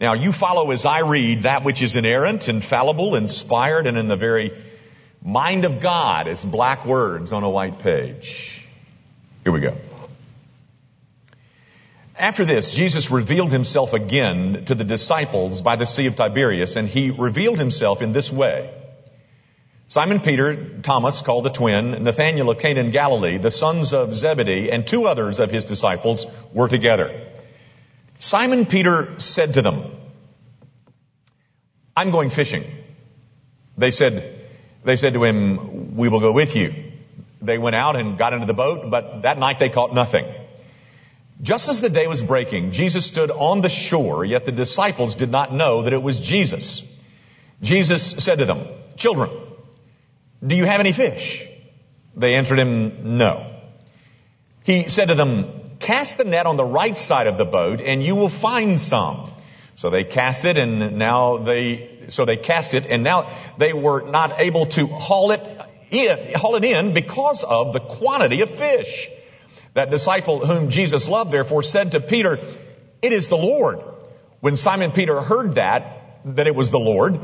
Now you follow as I read that which is inerrant, infallible, inspired, and in the very mind of God as black words on a white page. Here we go. After this, Jesus revealed himself again to the disciples by the Sea of Tiberias, and he revealed himself in this way. Simon Peter, Thomas, called the twin, Nathanael of Cana in Galilee, the sons of Zebedee, and two others of his disciples were together. Simon Peter said to them, I'm going fishing. They said, they said to him, we will go with you. They went out and got into the boat, but that night they caught nothing. Just as the day was breaking, Jesus stood on the shore, yet the disciples did not know that it was Jesus. Jesus said to them, children, do you have any fish? They answered him, no. He said to them, cast the net on the right side of the boat and you will find some. So they cast it and now they, so they cast it and now they were not able to haul it in, haul it in because of the quantity of fish. That disciple whom Jesus loved therefore said to Peter, it is the Lord. When Simon Peter heard that, that it was the Lord,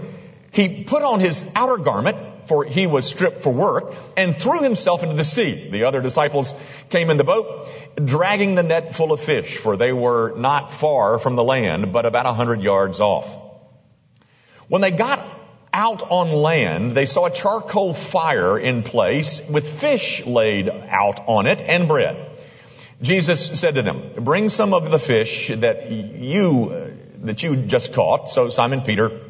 he put on his outer garment, for he was stripped for work, and threw himself into the sea. The other disciples came in the boat, dragging the net full of fish, for they were not far from the land, but about a hundred yards off. When they got out on land, they saw a charcoal fire in place with fish laid out on it and bread. Jesus said to them, bring some of the fish that you, that you just caught. So Simon Peter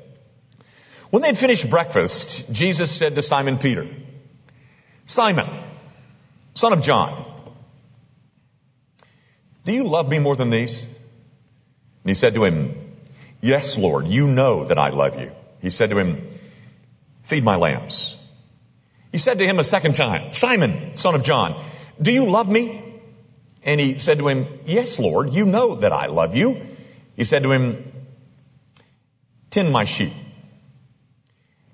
When they'd finished breakfast, Jesus said to Simon Peter, Simon, son of John, do you love me more than these? And he said to him, Yes, Lord, you know that I love you. He said to him, Feed my lambs. He said to him a second time, Simon, son of John, do you love me? And he said to him, Yes, Lord, you know that I love you. He said to him, Tend my sheep.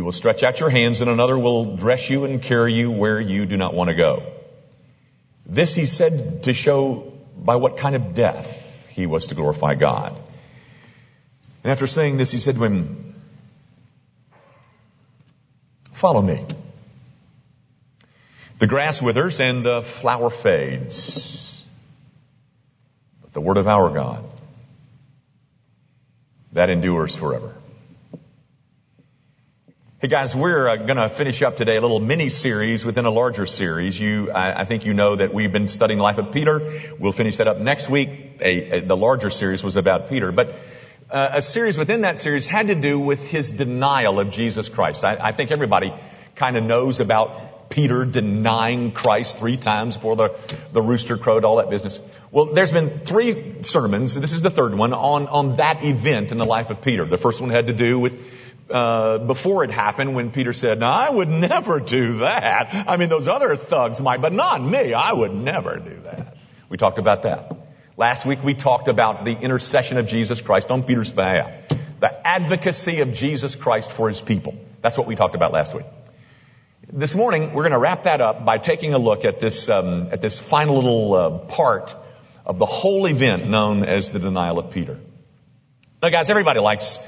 you will stretch out your hands and another will dress you and carry you where you do not want to go. This he said to show by what kind of death he was to glorify God. And after saying this, he said to him, follow me. The grass withers and the flower fades. But the word of our God, that endures forever. Hey guys, we're uh, going to finish up today a little mini series within a larger series. You, I, I, think you know that we've been studying the life of Peter. We'll finish that up next week. A, a, the larger series was about Peter, but uh, a series within that series had to do with his denial of Jesus Christ. I, I think everybody kind of knows about Peter denying Christ three times before the, the rooster crowed, all that business. Well, there's been three sermons, this is the third one, on, on that event in the life of Peter. The first one had to do with uh, before it happened when Peter said, "No, I would never do that. I mean, those other thugs might, but not me. I would never do that." We talked about that. Last week we talked about the intercession of Jesus Christ on Peter's behalf. The advocacy of Jesus Christ for his people. That's what we talked about last week. This morning we're going to wrap that up by taking a look at this um, at this final little uh, part of the whole event known as the denial of Peter. Now, guys, everybody likes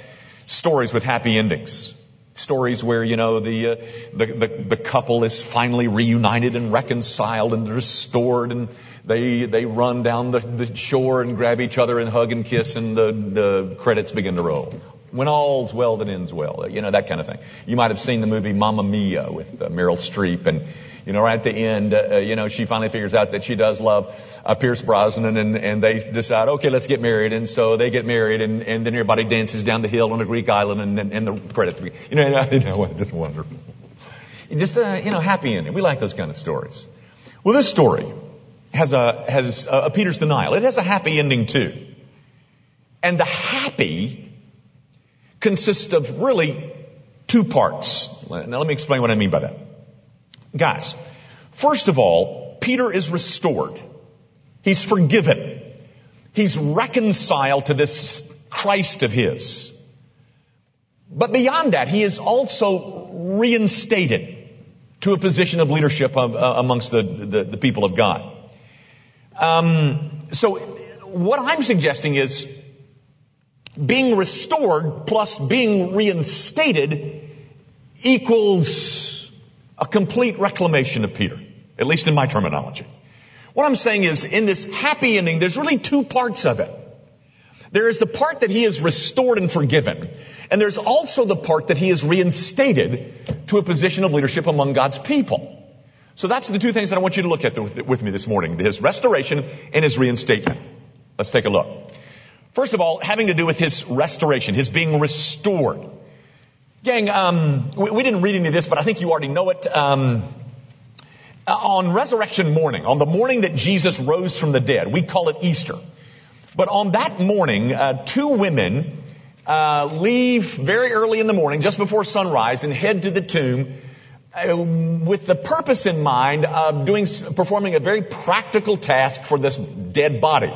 stories with happy endings. Stories where, you know, the, uh, the, the, the, couple is finally reunited and reconciled and restored and they, they run down the, the shore and grab each other and hug and kiss and the, the credits begin to roll. When all's well that ends well, you know, that kind of thing. You might have seen the movie Mamma Mia with uh, Meryl Streep and, you know, right at the end, uh, you know, she finally figures out that she does love uh, Pierce Brosnan and, and they decide, okay, let's get married. And so they get married and, and then everybody dances down the hill on a Greek island and, and, the credits begin. You know, you know, it's wonderful. Just a, you know, happy ending. We like those kind of stories. Well, this story has a, has a, a Peter's denial. It has a happy ending too. And the happy consists of really two parts. Now let me explain what I mean by that. Guys, first of all, Peter is restored. He's forgiven. He's reconciled to this Christ of his. But beyond that, he is also reinstated to a position of leadership uh, amongst the, the, the, people of God. Um, so what I'm suggesting is being restored plus being reinstated equals a complete reclamation of Peter, at least in my terminology. What I'm saying is in this happy ending, there's really two parts of it. There is the part that he is restored and forgiven. And there's also the part that he is reinstated to a position of leadership among God's people. So that's the two things that I want you to look at with me this morning. His restoration and his reinstatement. Let's take a look. First of all, having to do with his restoration, his being restored. Gang, um, we, we, didn't read any of this, but I think you already know it. Um, on resurrection morning, on the morning that Jesus rose from the dead, we call it Easter. But on that morning, uh, two women uh, leave very early in the morning, just before sunrise, and head to the tomb uh, with the purpose in mind of doing, performing a very practical task for this dead body.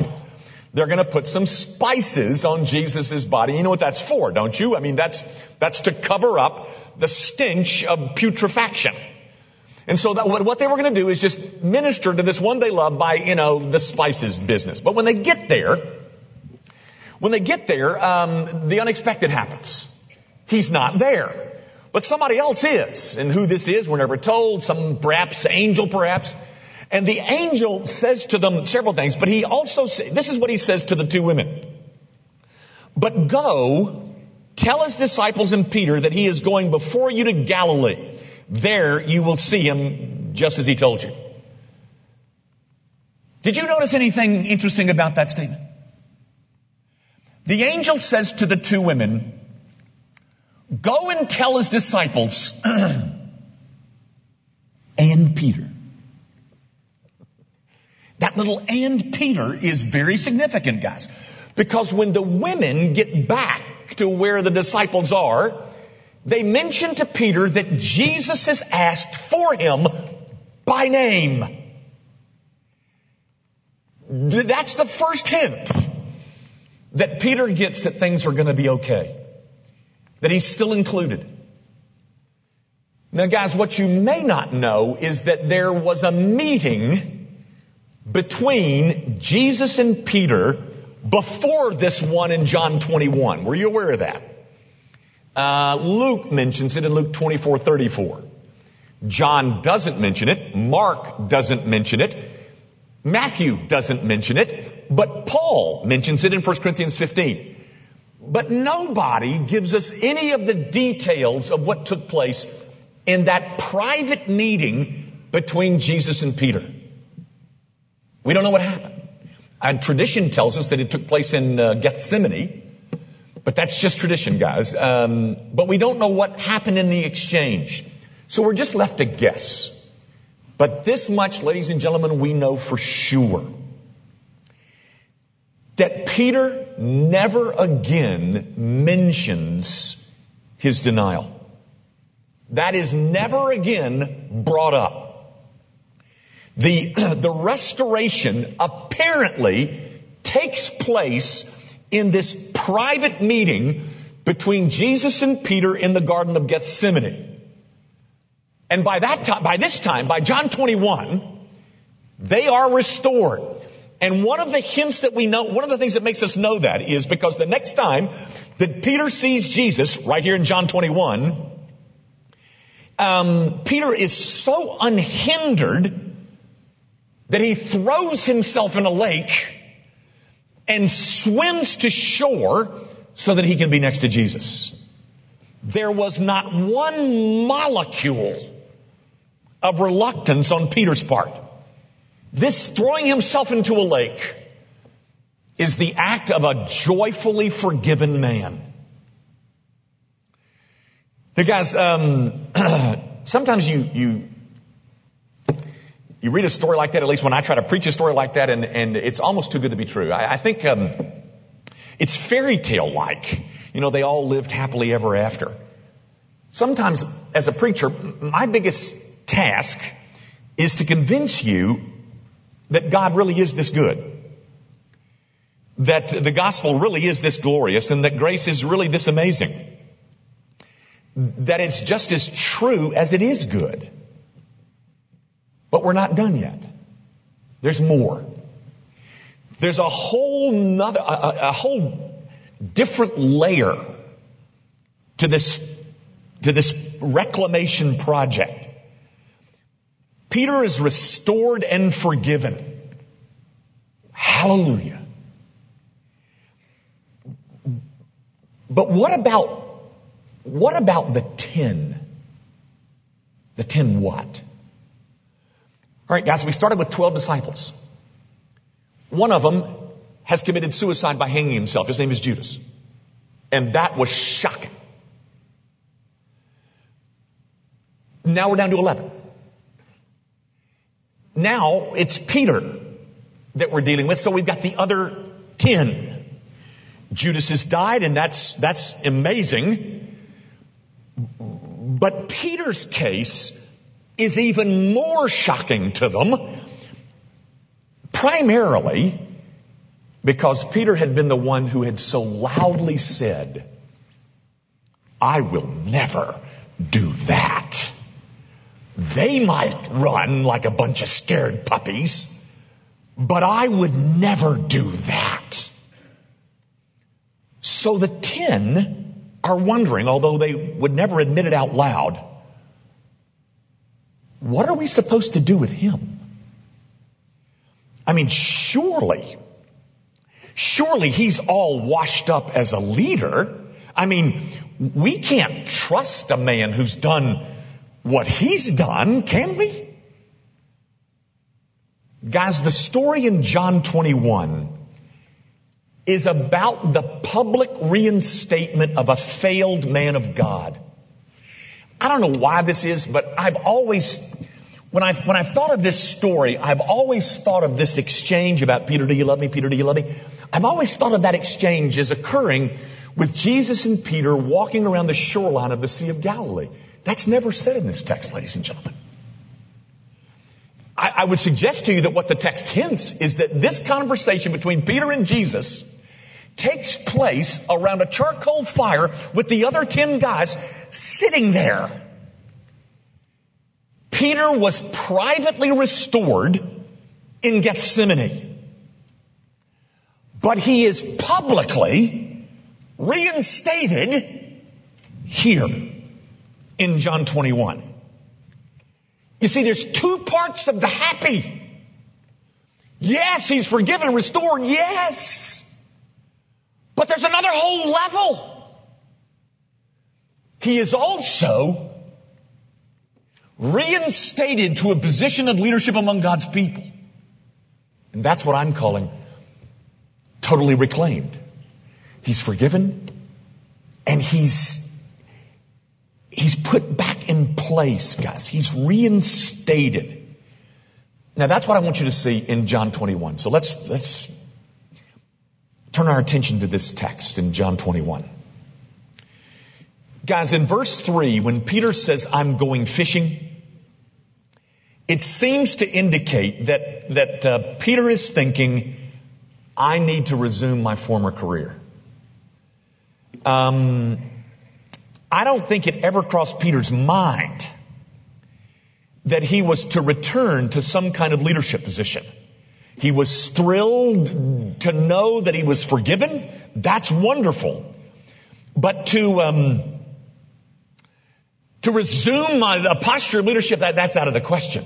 They're going to put some spices on Jesus' body. You know what that's for, don't you? I mean, that's, that's to cover up the stench of putrefaction. And so that, what they were going to do is just minister to this one they love by, you know, the spices business. But when they get there, when they get there, um, the unexpected happens. He's not there. But somebody else is. And who this is, we're never told. Some perhaps angel perhaps. And the angel says to them several things, but he also, say, this is what he says to the two women. But go, tell his disciples and Peter that he is going before you to Galilee. There you will see him just as he told you. Did you notice anything interesting about that statement? The angel says to the two women, go and tell his disciples and Peter. That little and Peter is very significant, guys. Because when the women get back to where the disciples are, they mention to Peter that Jesus has asked for him by name. That's the first hint that Peter gets that things are going to be okay. That he's still included. Now guys, what you may not know is that there was a meeting between Jesus and Peter before this one in John 21. Were you aware of that? Uh, Luke mentions it in Luke 24, 34. John doesn't mention it. Mark doesn't mention it. Matthew doesn't mention it, but Paul mentions it in 1 Corinthians 15. But nobody gives us any of the details of what took place in that private meeting between Jesus and Peter. We don't know what happened. And tradition tells us that it took place in uh, Gethsemane, but that's just tradition, guys. Um, but we don't know what happened in the exchange. So we're just left to guess. But this much, ladies and gentlemen, we know for sure that Peter never again mentions his denial. That is never again brought up. The, the restoration apparently takes place in this private meeting between Jesus and Peter in the Garden of Gethsemane. And by that time, by this time, by John 21, they are restored. And one of the hints that we know, one of the things that makes us know that is because the next time that Peter sees Jesus, right here in John 21, um, Peter is so unhindered that he throws himself in a lake and swims to shore so that he can be next to Jesus. There was not one molecule of reluctance on Peter's part. This throwing himself into a lake is the act of a joyfully forgiven man. Hey guys, um, sometimes you, you, you read a story like that, at least when I try to preach a story like that, and, and it's almost too good to be true. I, I think um, it's fairy tale like. You know, they all lived happily ever after. Sometimes, as a preacher, my biggest task is to convince you that God really is this good. That the gospel really is this glorious and that grace is really this amazing. That it's just as true as it is good. But we're not done yet. There's more. There's a whole nother, a, a whole different layer to this, to this reclamation project. Peter is restored and forgiven. Hallelujah. But what about, what about the ten? The ten what? Alright guys, we started with 12 disciples. One of them has committed suicide by hanging himself. His name is Judas. And that was shocking. Now we're down to 11. Now it's Peter that we're dealing with, so we've got the other 10. Judas has died and that's, that's amazing. But Peter's case is even more shocking to them, primarily because Peter had been the one who had so loudly said, I will never do that. They might run like a bunch of scared puppies, but I would never do that. So the ten are wondering, although they would never admit it out loud, what are we supposed to do with him? I mean, surely, surely he's all washed up as a leader. I mean, we can't trust a man who's done what he's done, can we? Guys, the story in John 21 is about the public reinstatement of a failed man of God. I don't know why this is, but I've always, when I've, when I've thought of this story, I've always thought of this exchange about Peter, do you love me? Peter, do you love me? I've always thought of that exchange as occurring with Jesus and Peter walking around the shoreline of the Sea of Galilee. That's never said in this text, ladies and gentlemen. I, I would suggest to you that what the text hints is that this conversation between Peter and Jesus takes place around a charcoal fire with the other ten guys sitting there. Peter was privately restored in Gethsemane. But he is publicly reinstated here in John 21. You see, there's two parts of the happy. Yes, he's forgiven, restored, yes. But there's another whole level. He is also reinstated to a position of leadership among God's people. And that's what I'm calling totally reclaimed. He's forgiven and he's He's put back in place, guys. He's reinstated. Now that's what I want you to see in John 21. So let's, let's turn our attention to this text in John 21. Guys, in verse 3, when Peter says, I'm going fishing, it seems to indicate that, that uh, Peter is thinking, I need to resume my former career. Um, I don't think it ever crossed Peter's mind that he was to return to some kind of leadership position. He was thrilled to know that he was forgiven. That's wonderful. But to, um, to resume a, a posture of leadership, that, that's out of the question.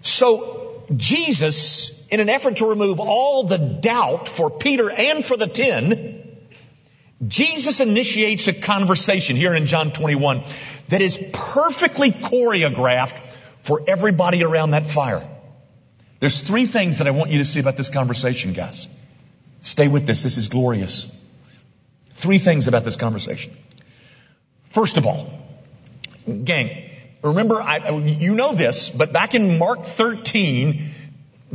So Jesus, in an effort to remove all the doubt for Peter and for the ten, Jesus initiates a conversation here in John 21 that is perfectly choreographed for everybody around that fire. There's three things that I want you to see about this conversation, guys. Stay with this. This is glorious. Three things about this conversation. First of all, gang, remember, I, you know this, but back in Mark 13,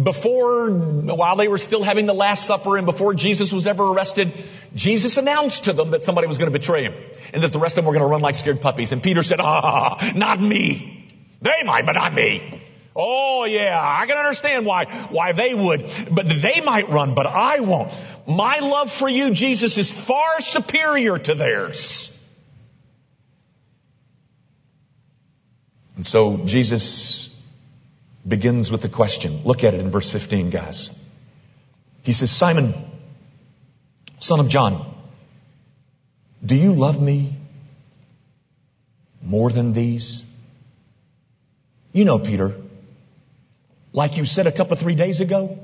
before, while they were still having the Last Supper and before Jesus was ever arrested, Jesus announced to them that somebody was going to betray him and that the rest of them were going to run like scared puppies. And Peter said, ah, not me. They might, but not me. Oh yeah, I can understand why, why they would, but they might run, but I won't. My love for you, Jesus, is far superior to theirs. And so Jesus begins with the question. Look at it in verse 15, guys. He says, Simon, son of John, do you love me more than these? You know, Peter, like you said a couple, three days ago,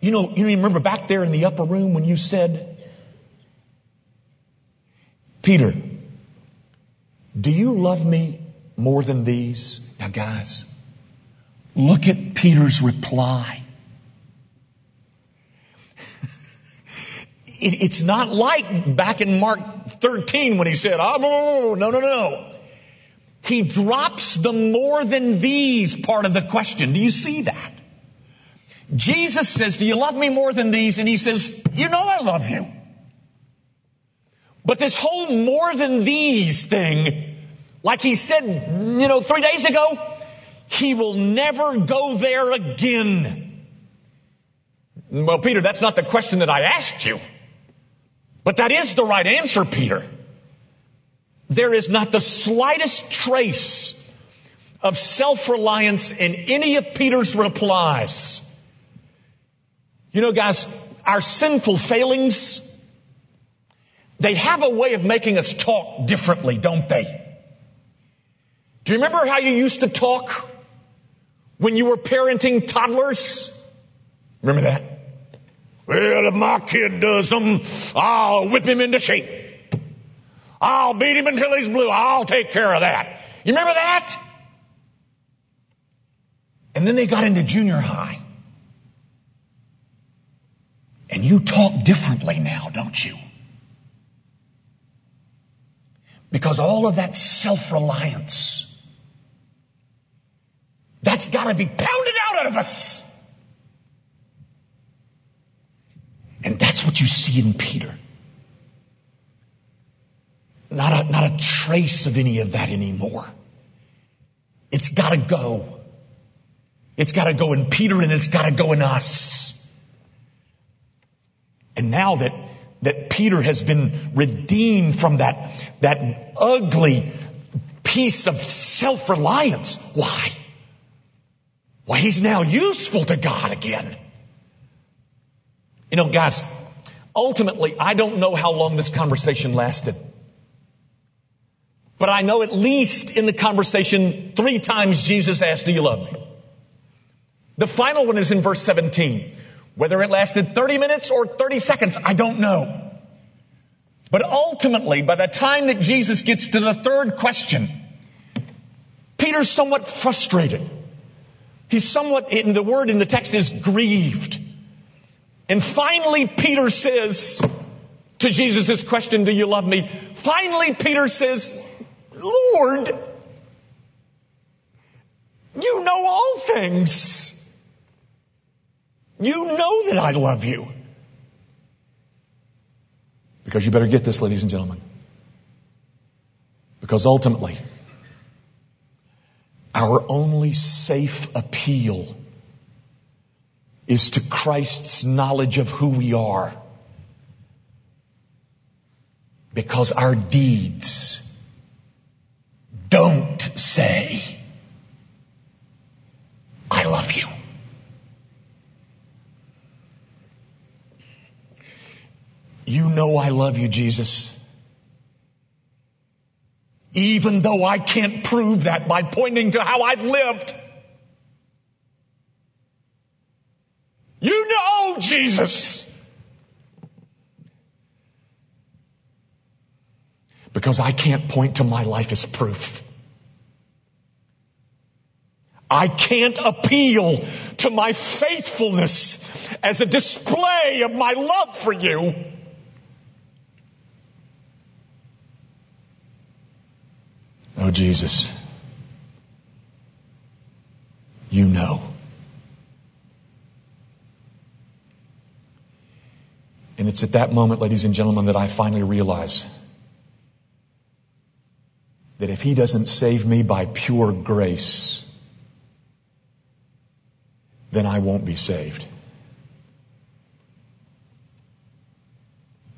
you know, you remember back there in the upper room when you said, Peter, do you love me more than these? Now guys, look at Peter's reply. it, it's not like back in Mark 13 when he said, oh, no, no, no, no. He drops the more than these part of the question. Do you see that? Jesus says, do you love me more than these? And he says, you know I love you. But this whole more than these thing, like he said, you know, three days ago, he will never go there again. Well, Peter, that's not the question that I asked you. But that is the right answer, Peter. There is not the slightest trace of self-reliance in any of Peter's replies. You know, guys, our sinful failings, they have a way of making us talk differently, don't they? Do you remember how you used to talk when you were parenting toddlers? Remember that? Well, if my kid does something, I'll whip him into shape. I'll beat him until he's blue. I'll take care of that. You remember that? And then they got into junior high. And you talk differently now, don't you? Because all of that self-reliance, that's gotta be pounded out of us. And that's what you see in Peter. Not a, not a trace of any of that anymore. It's gotta go. It's gotta go in Peter and it's gotta go in us. And now that, that Peter has been redeemed from that, that ugly piece of self-reliance, why? Why he's now useful to God again. You know, guys, ultimately, I don't know how long this conversation lasted. But I know at least in the conversation, three times Jesus asked, do you love me? The final one is in verse 17. Whether it lasted 30 minutes or 30 seconds, I don't know. But ultimately, by the time that Jesus gets to the third question, Peter's somewhat frustrated. He's somewhat, in the word in the text is grieved. And finally, Peter says to Jesus this question, do you love me? Finally, Peter says, Lord, you know all things. You know that I love you. Because you better get this, ladies and gentlemen. Because ultimately, our only safe appeal is to Christ's knowledge of who we are. Because our deeds don't say, I love you. You know I love you, Jesus. Even though I can't prove that by pointing to how I've lived. You know, Jesus, Because I can't point to my life as proof. I can't appeal to my faithfulness as a display of my love for you. Oh, Jesus, you know. And it's at that moment, ladies and gentlemen, that I finally realize that if He doesn't save me by pure grace, then I won't be saved.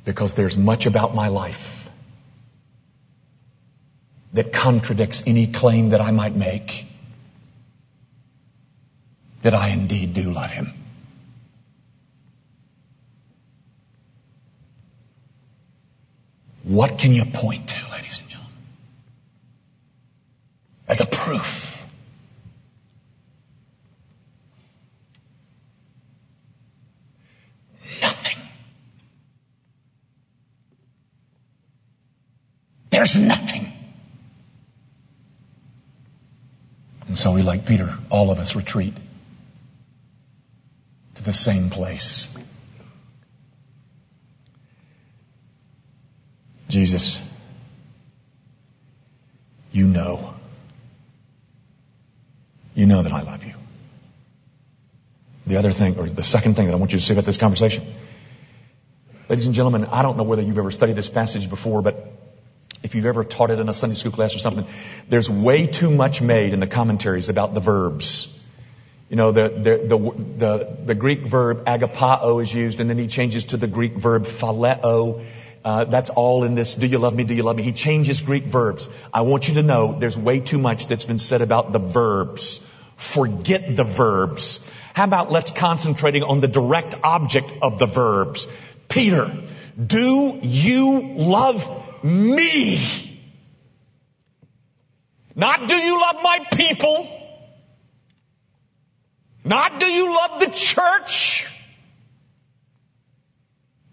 Because there's much about my life that contradicts any claim that I might make that I indeed do love Him. What can you point to, ladies and gentlemen, as a proof? Nothing. Nothing. And so we, like Peter, all of us retreat to the same place. Jesus, you know. You know that I love you. The other thing, or the second thing that I want you to see about this conversation. Ladies and gentlemen, I don't know whether you've ever studied this passage before, but if you've ever taught it in a Sunday school class or something, there's way too much made in the commentaries about the verbs. You know, the, the, the, the, Greek verb agapao is used, and then he changes to the Greek verb phileo. Uh, that's all in this, do you love me, do you love me? He changes Greek verbs. I want you to know there's way too much that's been said about the verbs. Forget the verbs. How about let's concentrating on the direct object of the verbs? Peter, do you love me? Not do you love my people? Not do you love the church?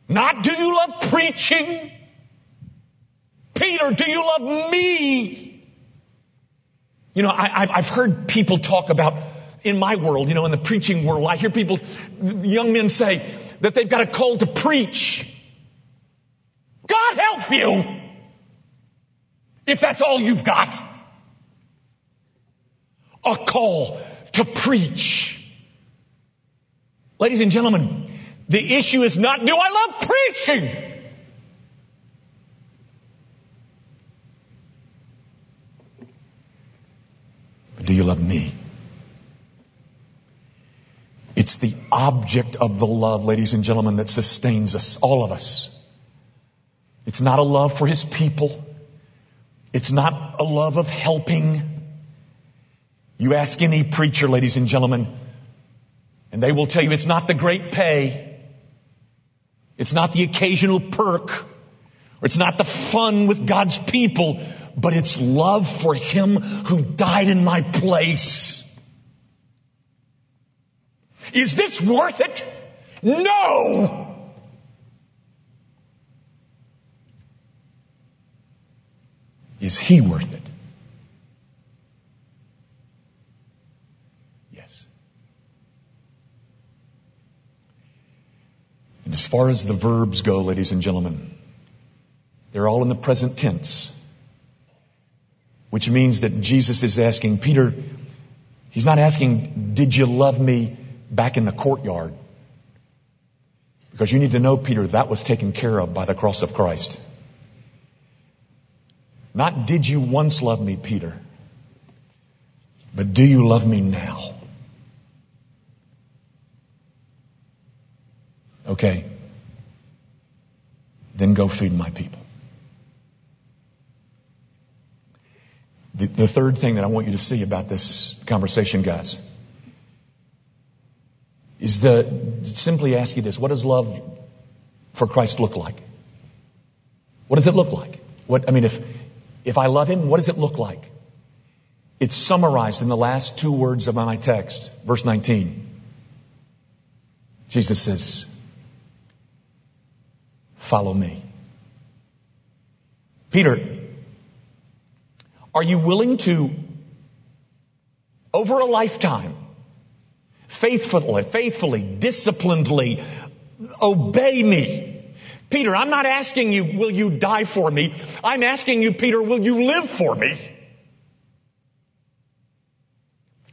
Not do you love preaching? Peter, do you love me? You know, I, have heard people talk about in my world, you know, in the preaching world, I hear people, young men say that they've got a call to preach. God help you if that's all you've got. A call to preach. Ladies and gentlemen, the issue is not, do I love preaching? do you love me? It's the object of the love, ladies and gentlemen, that sustains us, all of us. It's not a love for his people. It's not a love of helping. You ask any preacher, ladies and gentlemen, and they will tell you it's not the great pay. It's not the occasional perk. Or it's not the fun with God's people, but it's love for Him who died in my place. Is this worth it? No! Is He worth it? Yes. And as far as the verbs go, ladies and gentlemen, they're all in the present tense. Which means that Jesus is asking Peter, he's not asking, did you love me back in the courtyard. Because you need to know, Peter, that was taken care of by the cross of Christ. Not did you once love me, Peter, but do you love me now? Okay. Then go feed my people. The, the third thing that I want you to see about this conversation, guys, is to simply ask you this. What does love for Christ look like? What does it look like? What, I mean, if, if I love Him, what does it look like? It's summarized in the last two words of my text, verse 19. Jesus says, follow me. Peter, Are you willing to, over a lifetime, faithfully, faithfully, disciplinedly obey me? Peter, I'm not asking you, will you die for me? I'm asking you, Peter, will you live for me?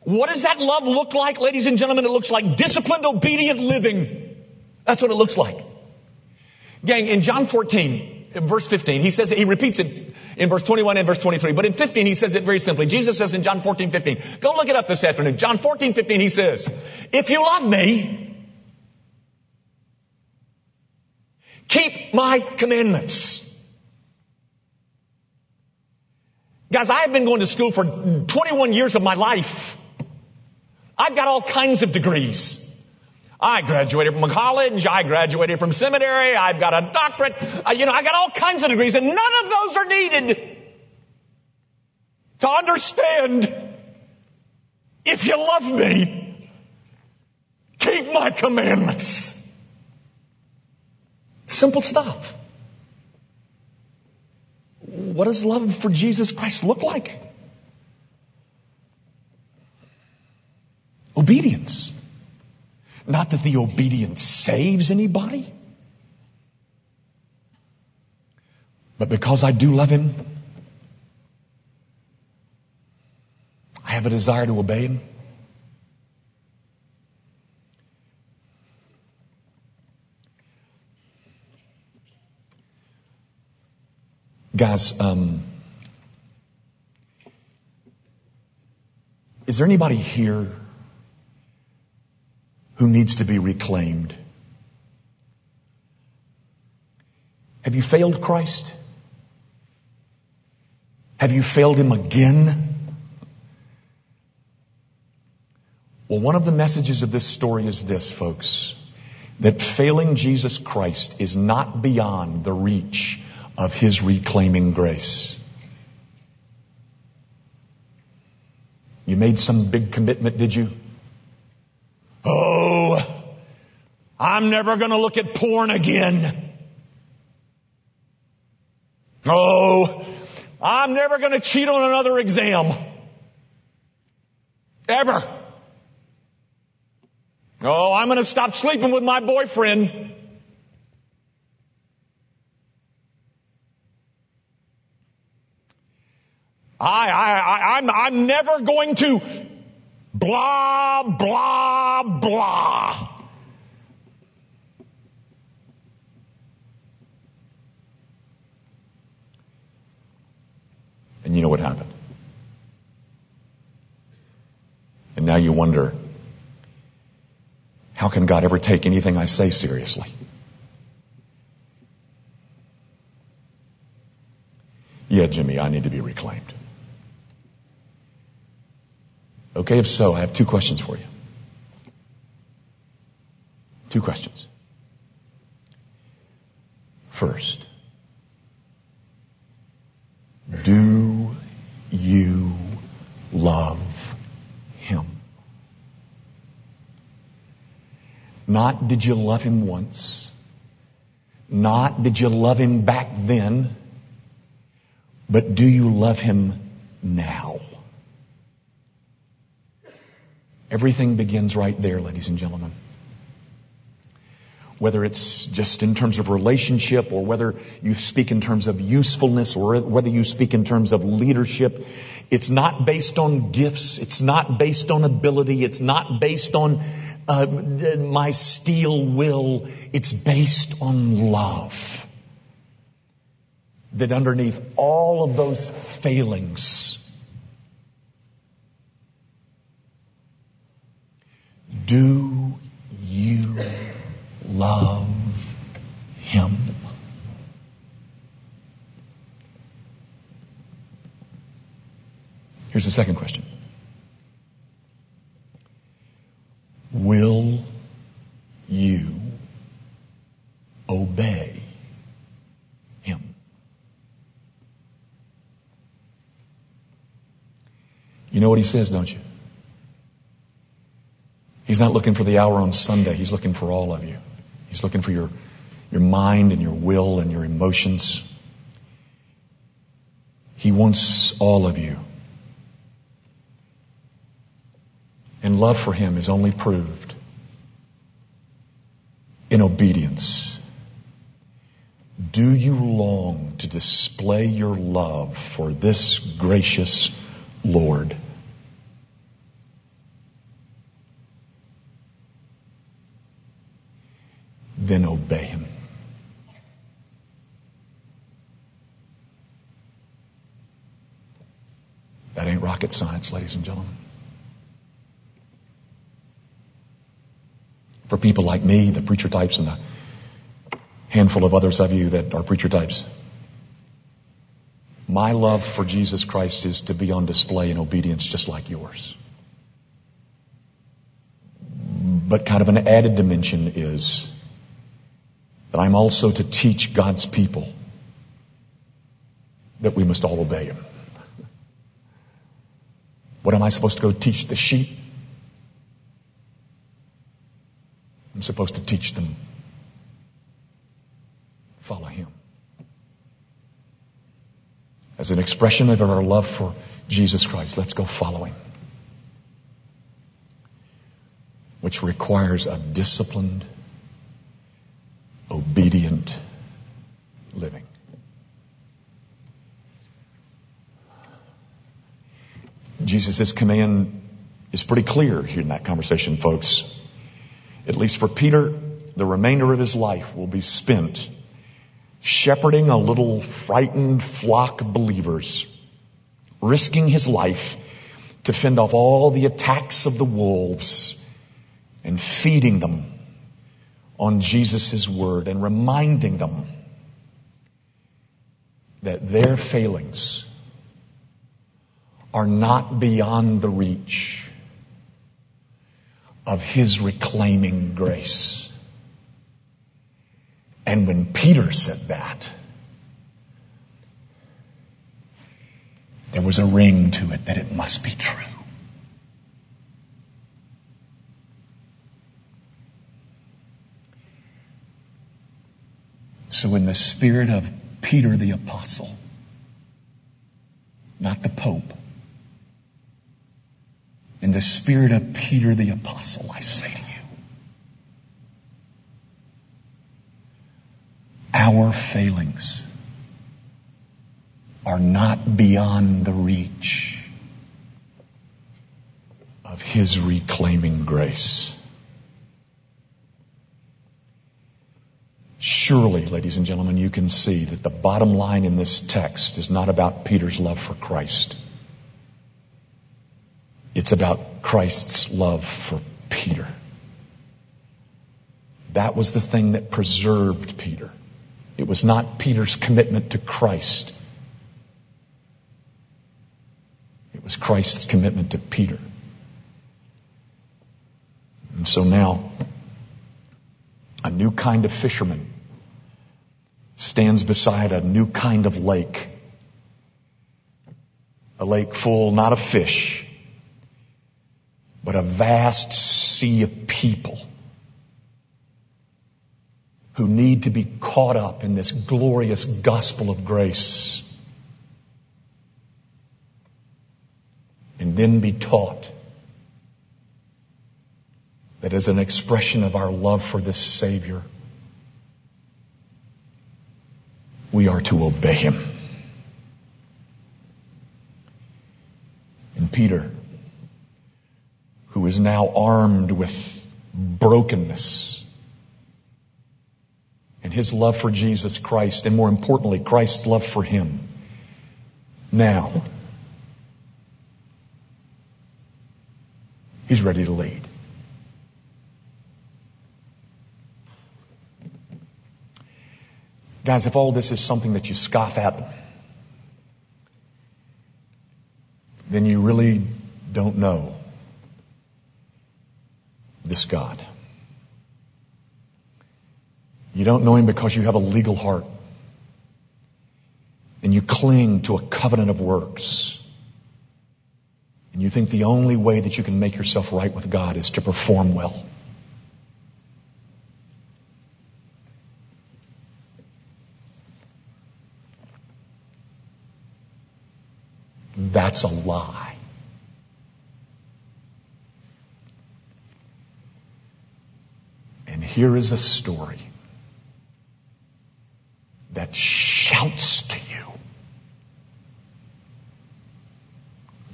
What does that love look like, ladies and gentlemen? It looks like disciplined, obedient living. That's what it looks like. Gang, in John 14, verse 15, he says, he repeats it in verse 21 and verse 23, but in 15 he says it very simply. Jesus says in John 14, 15, go look it up this afternoon. John 14, 15, he says, if you love me, keep my commandments. Guys, I have been going to school for 21 years of my life. I've got all kinds of degrees. I graduated from a college. I graduated from seminary. I've got a doctorate. Uh, you know, I got all kinds of degrees and none of those are needed to understand if you love me, keep my commandments. Simple stuff. What does love for Jesus Christ look like? Obedience. Not that the obedience saves anybody, but because I do love Him, I have a desire to obey Him. Guys, um, is there anybody here who needs to be reclaimed. Have you failed Christ? Have you failed Him again? Well, one of the messages of this story is this, folks, that failing Jesus Christ is not beyond the reach of His reclaiming grace. You made some big commitment, did you? Oh, I'm never to look at porn again. Oh, I'm never to cheat on another exam. Ever. Oh, I'm to stop sleeping with my boyfriend. I, I, I, I'm, I'm never going to Blah, blah, blah. And you know what happened? And now you wonder, how can God ever take anything I say seriously? Yeah, Jimmy, I need to be reclaimed. Okay, if so, I have two questions for you. Two questions. First, do you love Him? Not did you love Him once. Not did you love Him back then. But do you love Him now? Everything begins right there, ladies and gentlemen. Whether it's just in terms of relationship or whether you speak in terms of usefulness or whether you speak in terms of leadership, it's not based on gifts. It's not based on ability. It's not based on uh, my steel will. It's based on love. That underneath all of those failings, Do you love him? Here's the second question. Will you obey him? You know what he says, don't you? He's not looking for the hour on Sunday. He's looking for all of you. He's looking for your, your mind and your will and your emotions. He wants all of you. And love for Him is only proved in obedience. Do you long to display your love for this gracious Lord? Then obey Him. That ain't rocket science, ladies and gentlemen. For people like me, the preacher types, and the handful of others of you that are preacher types, my love for Jesus Christ is to be on display in obedience just like yours. But kind of an added dimension is that I'm also to teach God's people that we must all obey Him. What am I supposed to go teach the sheep? I'm supposed to teach them follow Him. As an expression of our love for Jesus Christ, let's go follow Him. Which requires a disciplined, obedient living. Jesus' command is pretty clear here in that conversation, folks. At least for Peter, the remainder of his life will be spent shepherding a little frightened flock of believers, risking his life to fend off all the attacks of the wolves and feeding them on Jesus' word and reminding them that their failings are not beyond the reach of his reclaiming grace. And when Peter said that, there was a ring to it that it must be true. So in the spirit of Peter the apostle, not the Pope, in the spirit of Peter the apostle, I say to you, our failings are not beyond the reach of His reclaiming grace. Surely, ladies and gentlemen, you can see that the bottom line in this text is not about Peter's love for Christ. It's about Christ's love for Peter. That was the thing that preserved Peter. It was not Peter's commitment to Christ. It was Christ's commitment to Peter. And so now, a new kind of fisherman stands beside a new kind of lake. A lake full not of fish, but a vast sea of people who need to be caught up in this glorious gospel of grace and then be taught that as an expression of our love for this Savior, we are to obey Him. And Peter, who is now armed with brokenness and his love for Jesus Christ, and more importantly, Christ's love for him, now he's ready to lead. Guys, if all this is something that you scoff at, then you really don't know this God. You don't know Him because you have a legal heart. And you cling to a covenant of works. And you think the only way that you can make yourself right with God is to perform well. That's a lie. And here is a story that shouts to you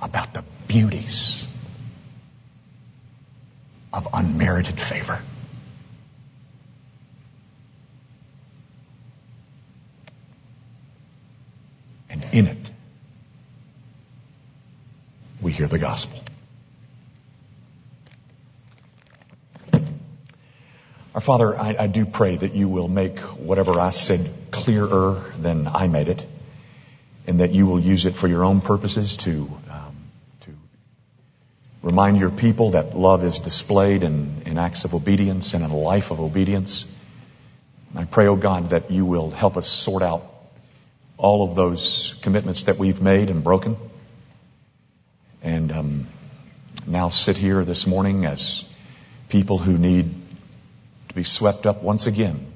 about the beauties of unmerited favor. And in it, we hear the gospel. Our Father, I, I, do pray that you will make whatever I said clearer than I made it, and that you will use it for your own purposes to um, to remind your people that love is displayed in, in acts of obedience and in a life of obedience. I pray, O oh God, that you will help us sort out all of those commitments that we've made and broken, and um, now sit here this morning as people who need to be swept up once again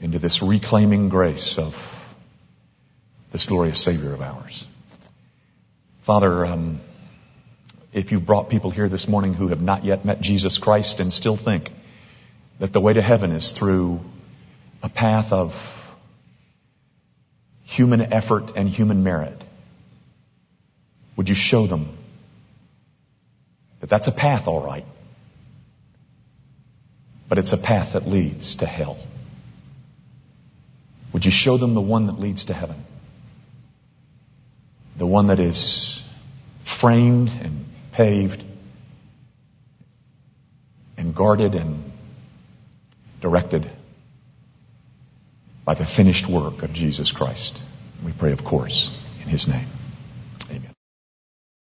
into this reclaiming grace of this glorious Savior of ours. Father, um, if you've brought people here this morning who have not yet met Jesus Christ and still think that the way to heaven is through a path of human effort and human merit, would you show them that that's a path, all right, but it's a path that leads to hell? Would you show them the one that leads to heaven? The one that is framed and paved and guarded and directed by the finished work of Jesus Christ. We pray, of course, in His name. Amen.